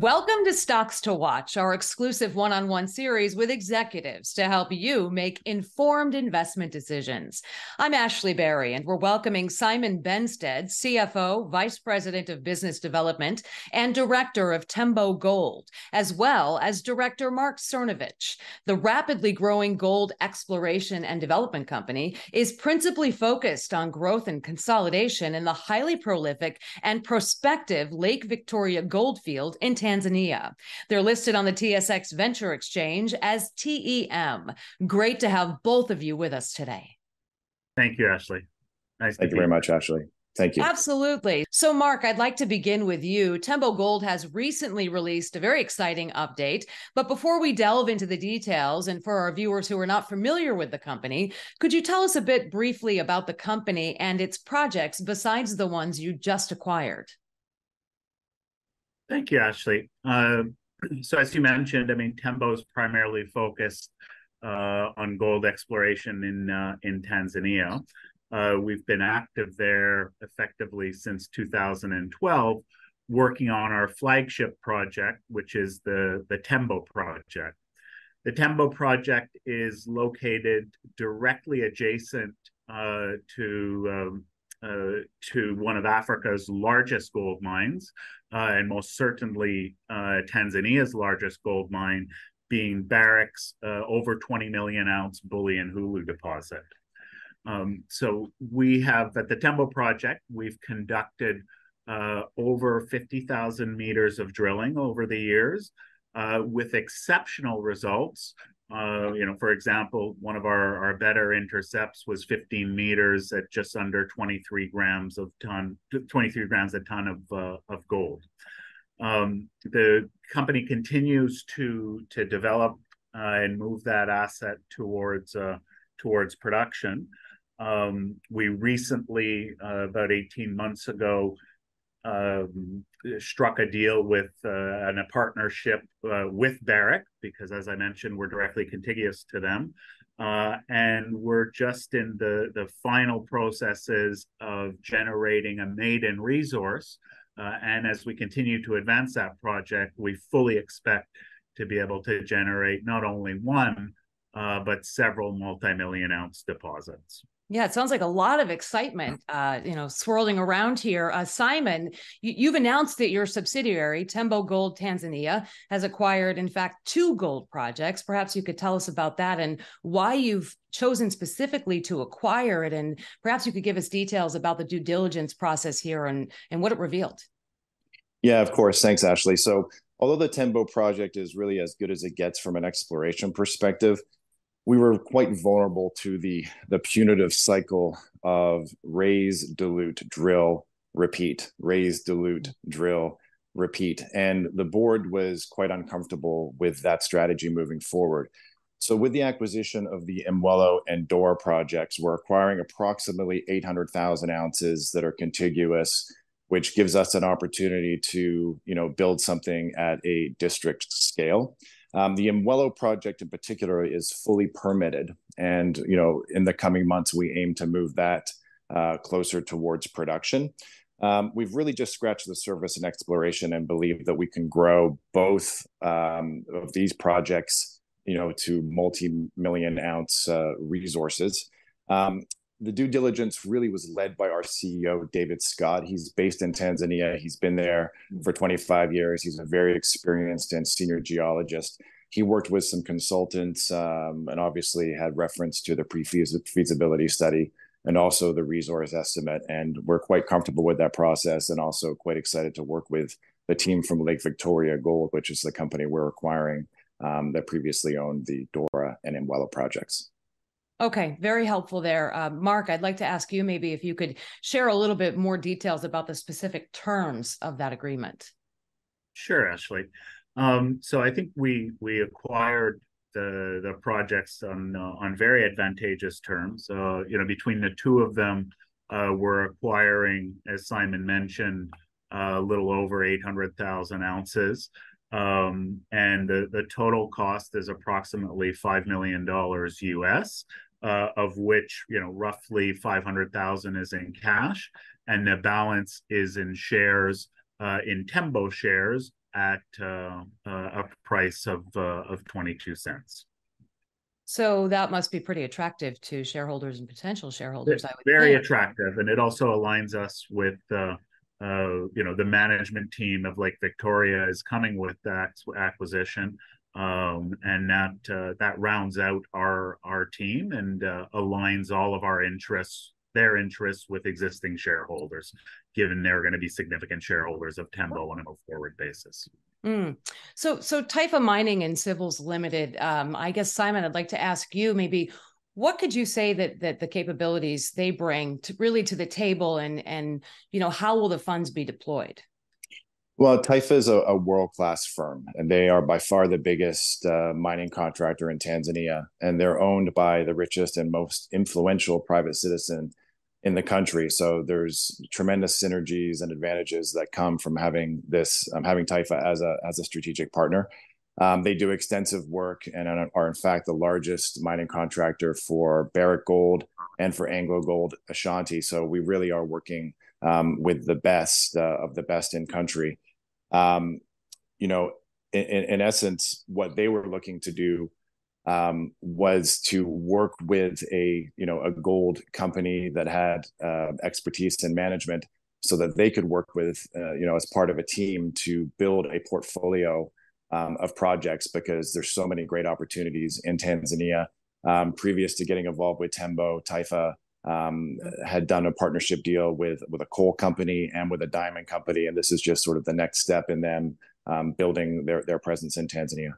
Welcome to Stocks to Watch, our exclusive one on one series with executives to help you make informed investment decisions. I'm Ashley Berry, and we're welcoming Simon Benstead, CFO, Vice President of Business Development, and Director of Tembo Gold, as well as Director Marc Cernovitch. The rapidly growing gold exploration and development company is principally focused on growth and consolidation in the highly prolific and prospective Lake Victoria goldfield in Tanzania. They're listed on the TSX Venture Exchange as TEM. Great to have both of you with us today. Thank you, Ashley. Nice. Thank you very much, Ashley. Thank you. Absolutely. So, Marc, I'd like to begin with you. Tembo Gold has recently released a very exciting update. But before we delve into the details, and for our viewers who are not familiar with the company, could you tell us a bit briefly about the company and its projects besides the ones you just acquired? Thank you, Ashley. Uh, so as you mentioned, I mean, Tembo is primarily focused uh, on gold exploration in uh, in Tanzania. Uh, we've been active there effectively since 2012, working on our flagship project, which is the the Tembo project. The Tembo project is located directly adjacent uh, to um, uh, to one of Africa's largest gold mines, uh, and most certainly uh, Tanzania's largest gold mine, being Barrick's uh, over 20 million ounce Bulyanhulu deposit. Um, so we have at the Tembo project, we've conducted uh, over 50,000 meters of drilling over the years with exceptional results uh, you know, for example, one of our, our better intercepts was 15 meters at just under 23 grams of ton, 23 grams a ton of uh, of gold. Um, the company continues to to develop uh, and move that asset towards uh, towards production. Um, we recently, uh, about 18 months ago, um, struck a deal with uh, and a partnership uh, with Barrick because, as I mentioned, we're directly contiguous to them, uh, and we're just in the the final processes of generating a maiden resource. Uh, and as we continue to advance that project, we fully expect to be able to generate not only one uh, but several multi-million ounce deposits. Yeah, it sounds like a lot of excitement, uh, you know, swirling around here. Uh, Simon, you, have announced that your subsidiary, Tembo Gold Tanzania, has acquired, in fact, two gold projects. Perhaps you could tell us about that and why you've chosen specifically to acquire it, and perhaps you could give us details about the due diligence process here and and what it revealed. Yeah, of course. Thanks, Ashley. So, although the Tembo project is really as good as it gets from an exploration perspective we were quite vulnerable to the the punitive cycle of raise, dilute, drill, repeat, raise, dilute, drill, repeat. And the board was quite uncomfortable with that strategy moving forward. So, with the acquisition of the Imwelo and Dora projects, we're acquiring approximately 800,000 ounces that are contiguous, which gives us an opportunity to, you know, build something at a district scale. Um, the Imwelo project in particular is fully permitted, and you know, in the coming months, we aim to move that uh, closer towards production. Um, we've really just scratched the surface in exploration and believe that we can grow both um, of these projects, you know, to multi-million ounce uh, resources. Um, the due diligence really was led by our CEO, David Scott. He's based in Tanzania. He's been there for 25 years. He's a very experienced and senior geologist. He worked with some consultants um, and obviously had reference to the pre feasibility study and also the resource estimate. And we're quite comfortable with that process and also quite excited to work with the team from Lake Victoria Gold, which is the company we're acquiring um, that previously owned the Dora and Imwelo projects. Okay, very helpful there. Uh, Marc, I'd like to ask you maybe if you could share a little bit more details about the specific terms of that agreement. Sure, Ashley. Um, so I think we we acquired the the projects on uh, on very advantageous terms. Uh, you know, between the two of them, uh, we're acquiring, as Simon mentioned, a little over eight hundred thousand ounces. Um, and the, the total cost is approximately $5 million US uh, of which you know roughly 500,000 is in cash, and the balance is in shares uh, in Tembo shares at uh, a price of uh, of 22 cents. So that must be pretty attractive to shareholders and potential shareholders. I would very think. attractive, and it also aligns us with uh, uh, you know the management team of Lake Victoria is coming with that acquisition, um, and that uh, that rounds out our our team and uh, aligns all of our interests their interests with existing shareholders, given they're going to be significant shareholders of Tembo on a go-forward basis. Mm. So, so Taifa Mining and Civils Limited. Um, I guess Simon, I'd like to ask you maybe what could you say that that the capabilities they bring to really to the table, and and you know how will the funds be deployed? Well, Taifa is a, a world class firm, and they are by far the biggest uh, mining contractor in Tanzania, and they're owned by the richest and most influential private citizen in the country. So there's tremendous synergies and advantages that come from having this, um, having Taifa as a as a strategic partner. Um, they do extensive work and are in fact the largest mining contractor for Barrick Gold and for AngloGold Ashanti. So we really are working um, with the best uh, of the best in country. Um, you know, in, in, essence, what they were looking to do um, was to work with a you know a gold company that had uh, expertise in management, so that they could work with uh, you know as part of a team to build a portfolio um, of projects because there's so many great opportunities in Tanzania. Um, previous to getting involved with Tembo, Taifa um, had done a partnership deal with with a coal company and with a diamond company, and this is just sort of the next step in them um, building their their presence in Tanzania.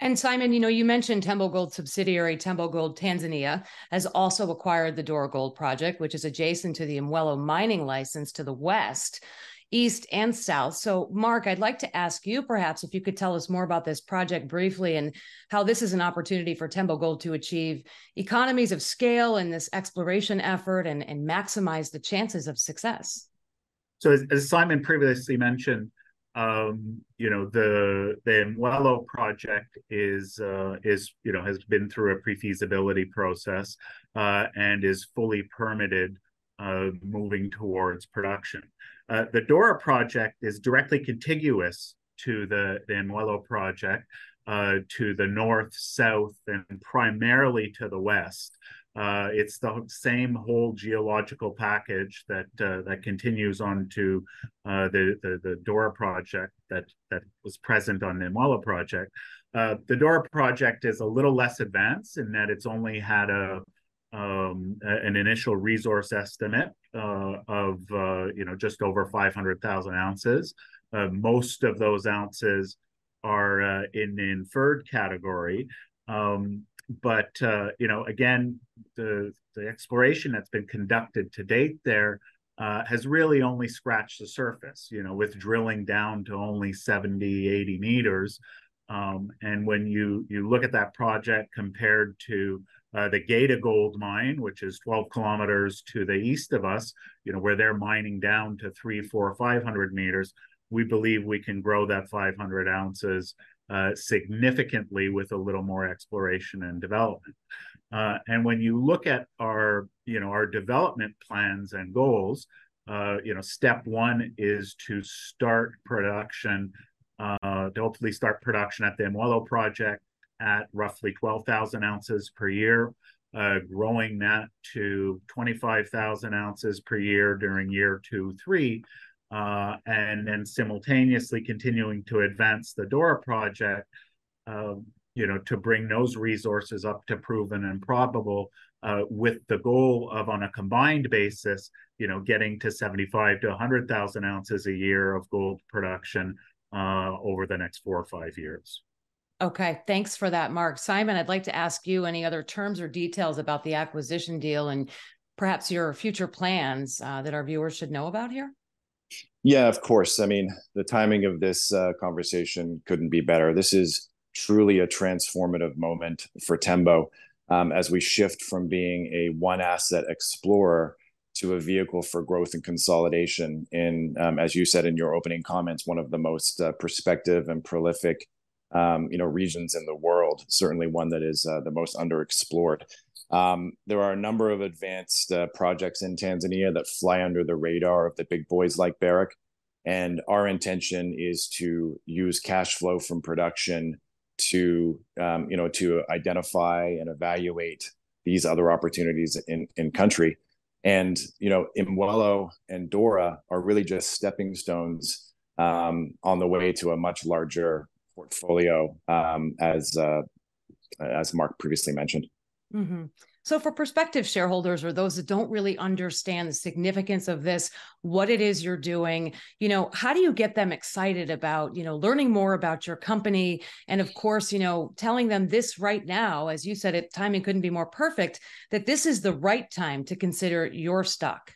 And Simon, you know, you mentioned Tembo Gold subsidiary Tembo Gold Tanzania has also acquired the Dora Gold project, which is adjacent to the Imwelo mining license to the west, east, and south. So, Marc, I'd like to ask you perhaps if you could tell us more about this project briefly and how this is an opportunity for Tembo Gold to achieve economies of scale in this exploration effort and, and maximize the chances of success. So, as, as Simon previously mentioned, um, you know the the Imwelo project is uh, is you know has been through a pre-feasibility process uh, and is fully permitted uh, moving towards production. Uh, the Dora project is directly contiguous to the the project uh, to the north, south, and primarily to the west. Uh, it's the same whole geological package that uh, that continues on to uh, the, the, the Dora project that that was present on the Imwelo project. The Dora project is a little less advanced in that it's only had a um, an initial resource estimate uh, of uh, you know just over 500,000 ounces. most of those ounces are in the inferred category. Um, but uh, you know, again, the the exploration that's been conducted to date there uh, has really only scratched the surface. You know, with drilling down to only 70, 80 meters. Um, and when you you look at that project compared to uh, the Geita Gold Mine, which is 12 kilometers to the east of us, you know, where they're mining down to three, four, 500 meters, we believe we can grow that 500 ounces uh, significantly with a little more exploration and development. Uh, and when you look at our, you know, our development plans and goals, uh, you know, step one is to start production, uh, to hopefully start production at the Imwelo project at roughly 12,000 ounces per year, uh, growing that to 25,000 ounces per year during year two, three, uh, and then simultaneously continuing to advance the Dora project, uh, you know, to bring those resources up to proven and probable, uh, with the goal of on a combined basis, you know, getting to 75 to 100,000 ounces a year of gold production uh, over the next four or five years. Okay, thanks for that, Marc. Simon, I'd like to ask you any other terms or details about the acquisition deal and perhaps your future plans uh, that our viewers should know about here. Yeah, of course. I mean, the timing of this uh, conversation couldn't be better. This is truly a transformative moment for Tembo um, as we shift from being a one asset explorer to a vehicle for growth and consolidation in, um, as you said in your opening comments, one of the most uh, prospective and prolific, um, you know, regions in the world. Certainly one that is uh, the most underexplored. Um, there are a number of advanced uh, projects in Tanzania that fly under the radar of the big boys like Barrick. And our intention is to use cash flow from production to, um, you know, to identify and evaluate these other opportunities in, in country. And, you know, Imwelo and Dora are really just stepping stones um, on the way to a much larger portfolio, um, as uh, as Marc previously mentioned. Mm-hmm. So, for prospective shareholders or those that don't really understand the significance of this, what it is you're doing, you know, how do you get them excited about, you know, learning more about your company? And of course, you know, telling them this right now, as you said, it timing couldn't be more perfect, that this is the right time to consider your stock.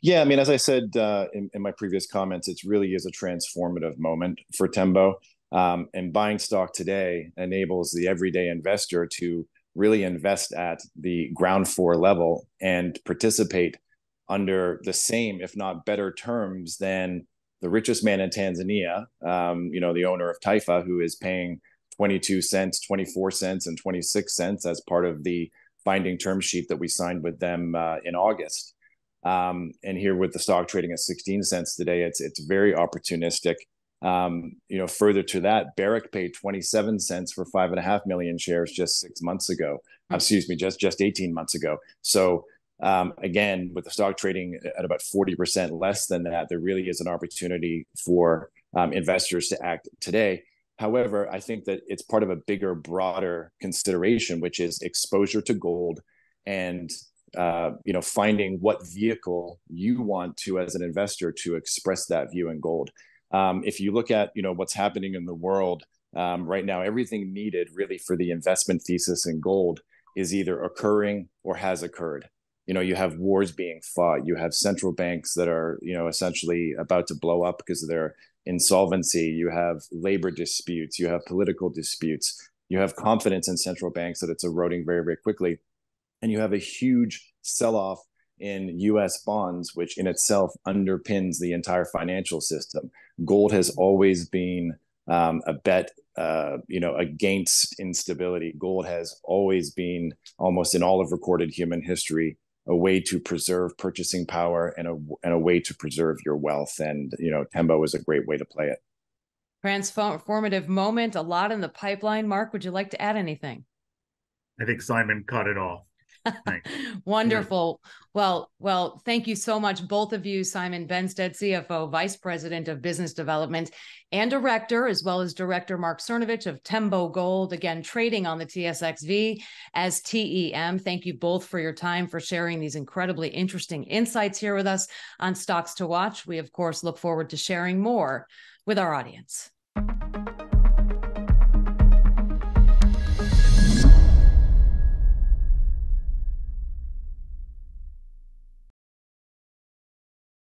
Yeah, I mean, as I said uh, in, in, my previous comments, it really is a transformative moment for Tembo. Um, and buying stock today enables the everyday investor to really invest at the ground floor level and participate under the same, if not better terms than the richest man in Tanzania, um, you know, the owner of Taifa, who is paying 22 cents, 24 cents, and 26 cents as part of the binding term sheet that we signed with them uh, in August. Um, and here with the stock trading at 16 cents today, it's it's very opportunistic. Um, you know, further to that, Barrick paid 27 cents for five and a half million shares just six months ago. Mm-hmm. Excuse me, just just 18 months ago. So um, again, with the stock trading at about 40% less than that, there really is an opportunity for um, investors to act today. However, I think that it's part of a bigger, broader consideration, which is exposure to gold and uh, you know finding what vehicle you want to as an investor to express that view in gold um, if you look at you know what's happening in the world um, right now, everything needed really for the investment thesis in gold is either occurring or has occurred. You know, you have wars being fought. You have central banks that are you know essentially about to blow up because of their insolvency. You have labor disputes. You have political disputes. You have confidence in central banks that it's eroding very very quickly, and you have a huge sell off in US bonds, which in itself underpins the entire financial system. Gold has always been um, a bet, uh, you know, against instability. Gold has always been, almost in all of recorded human history, a way to preserve purchasing power and a and a way to preserve your wealth. And you know, Tembo is a great way to play it. Transformative moment, a lot in the pipeline. Marc, would you like to add anything? I think Simon cut it all. Wonderful. Well, well, thank you so much, both of you, Simon Benstead, CFO, Vice President of Business Development, and Director, as well as Director Marc Cernovitch of Tembo Gold, again, trading on the TSXV as TEM. Thank you both for your time, for sharing these incredibly interesting insights here with us on Stocks to Watch. We, of course, look forward to sharing more with our audience.